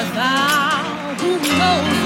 who knows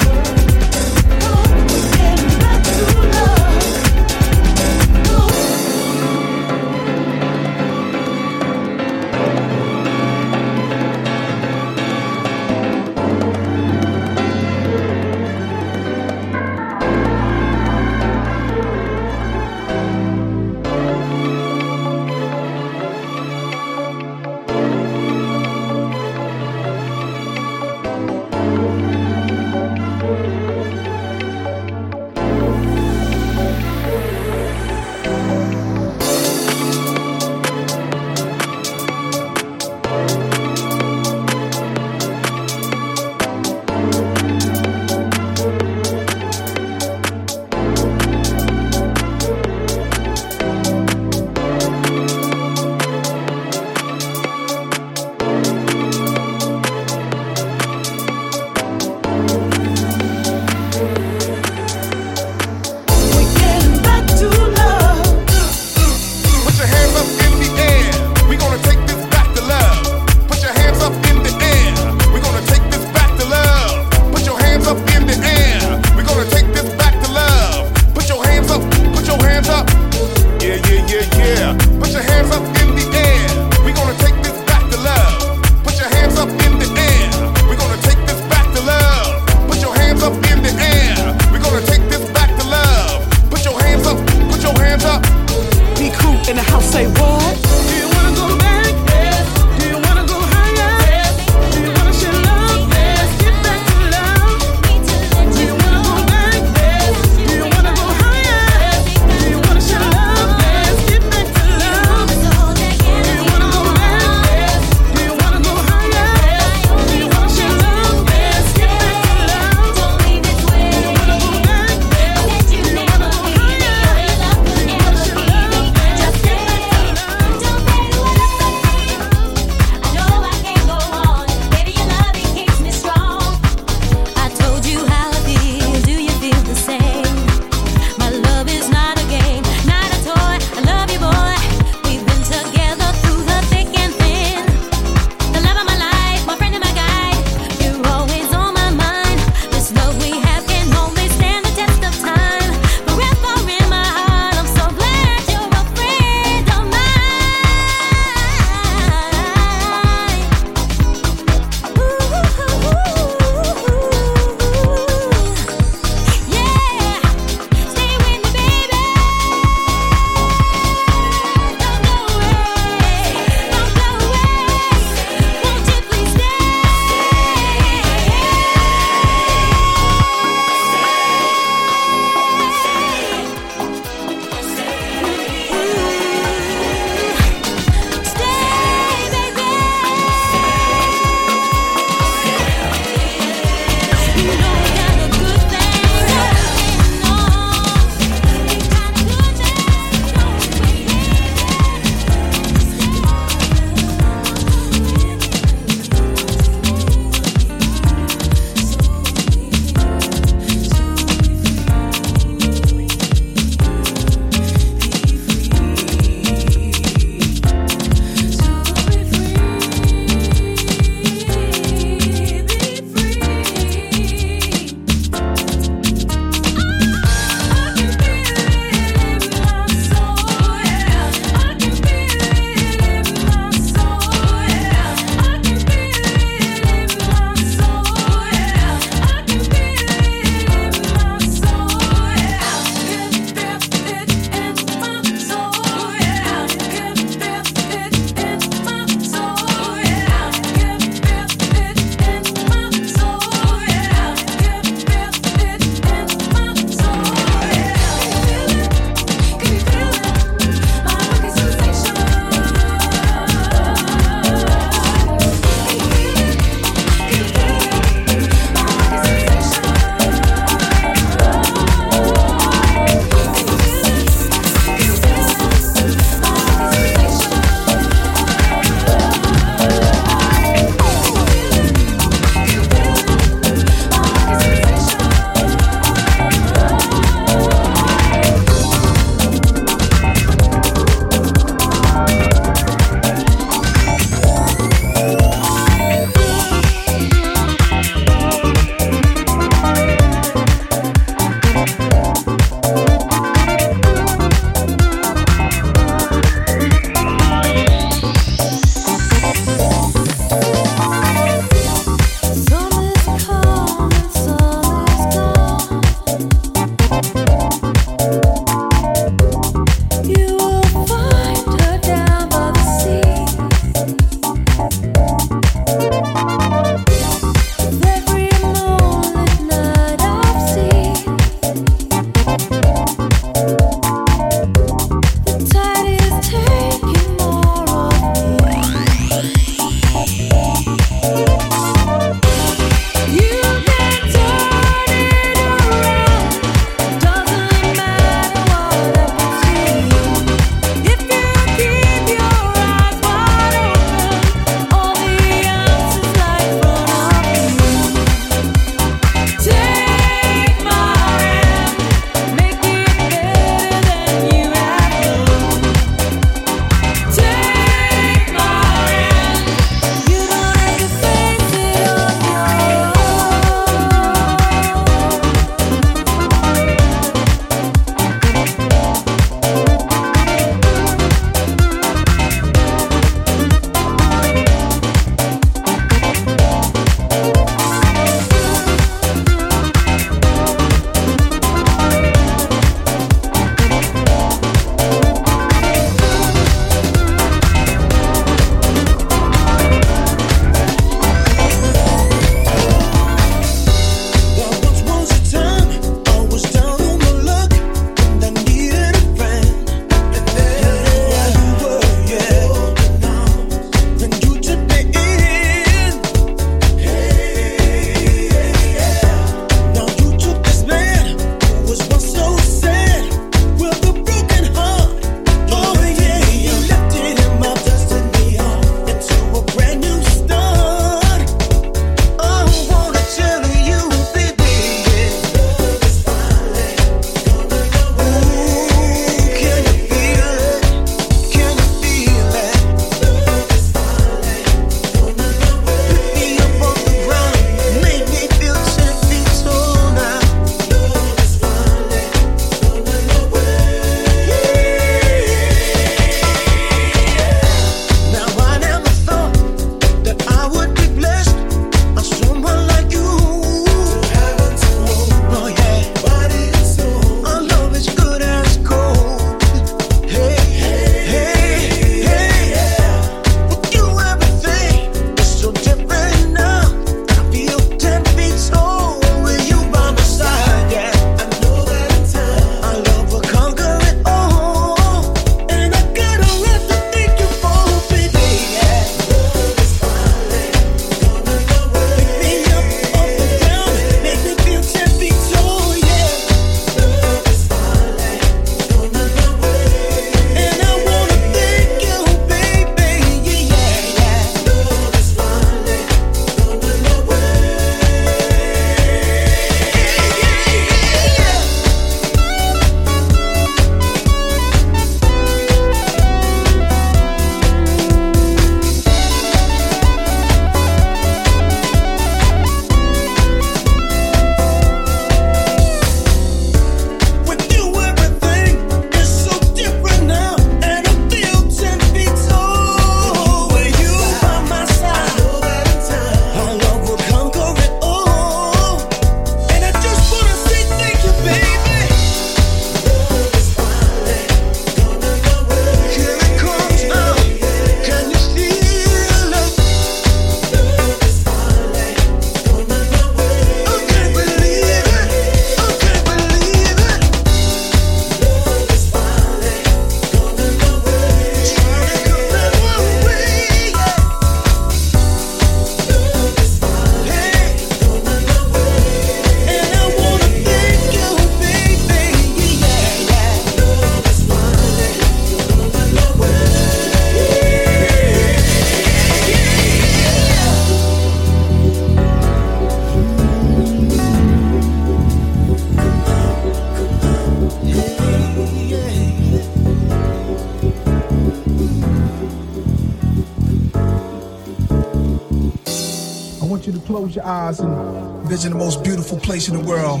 close your eyes and vision the most beautiful place in the world.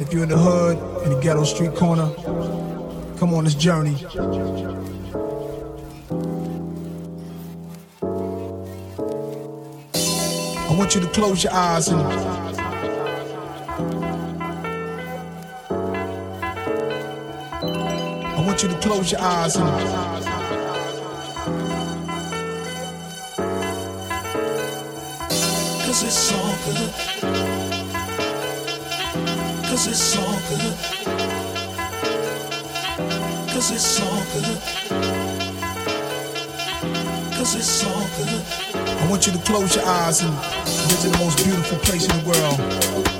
If you're in the hood, in the ghetto street corner, come on this journey. I want you to close your eyes and I want you to close your eyes and Cause it's all good. Cause it's all good. Cause it's all good. Cause it's all good. I want you to close your eyes and visit the most beautiful place in the world.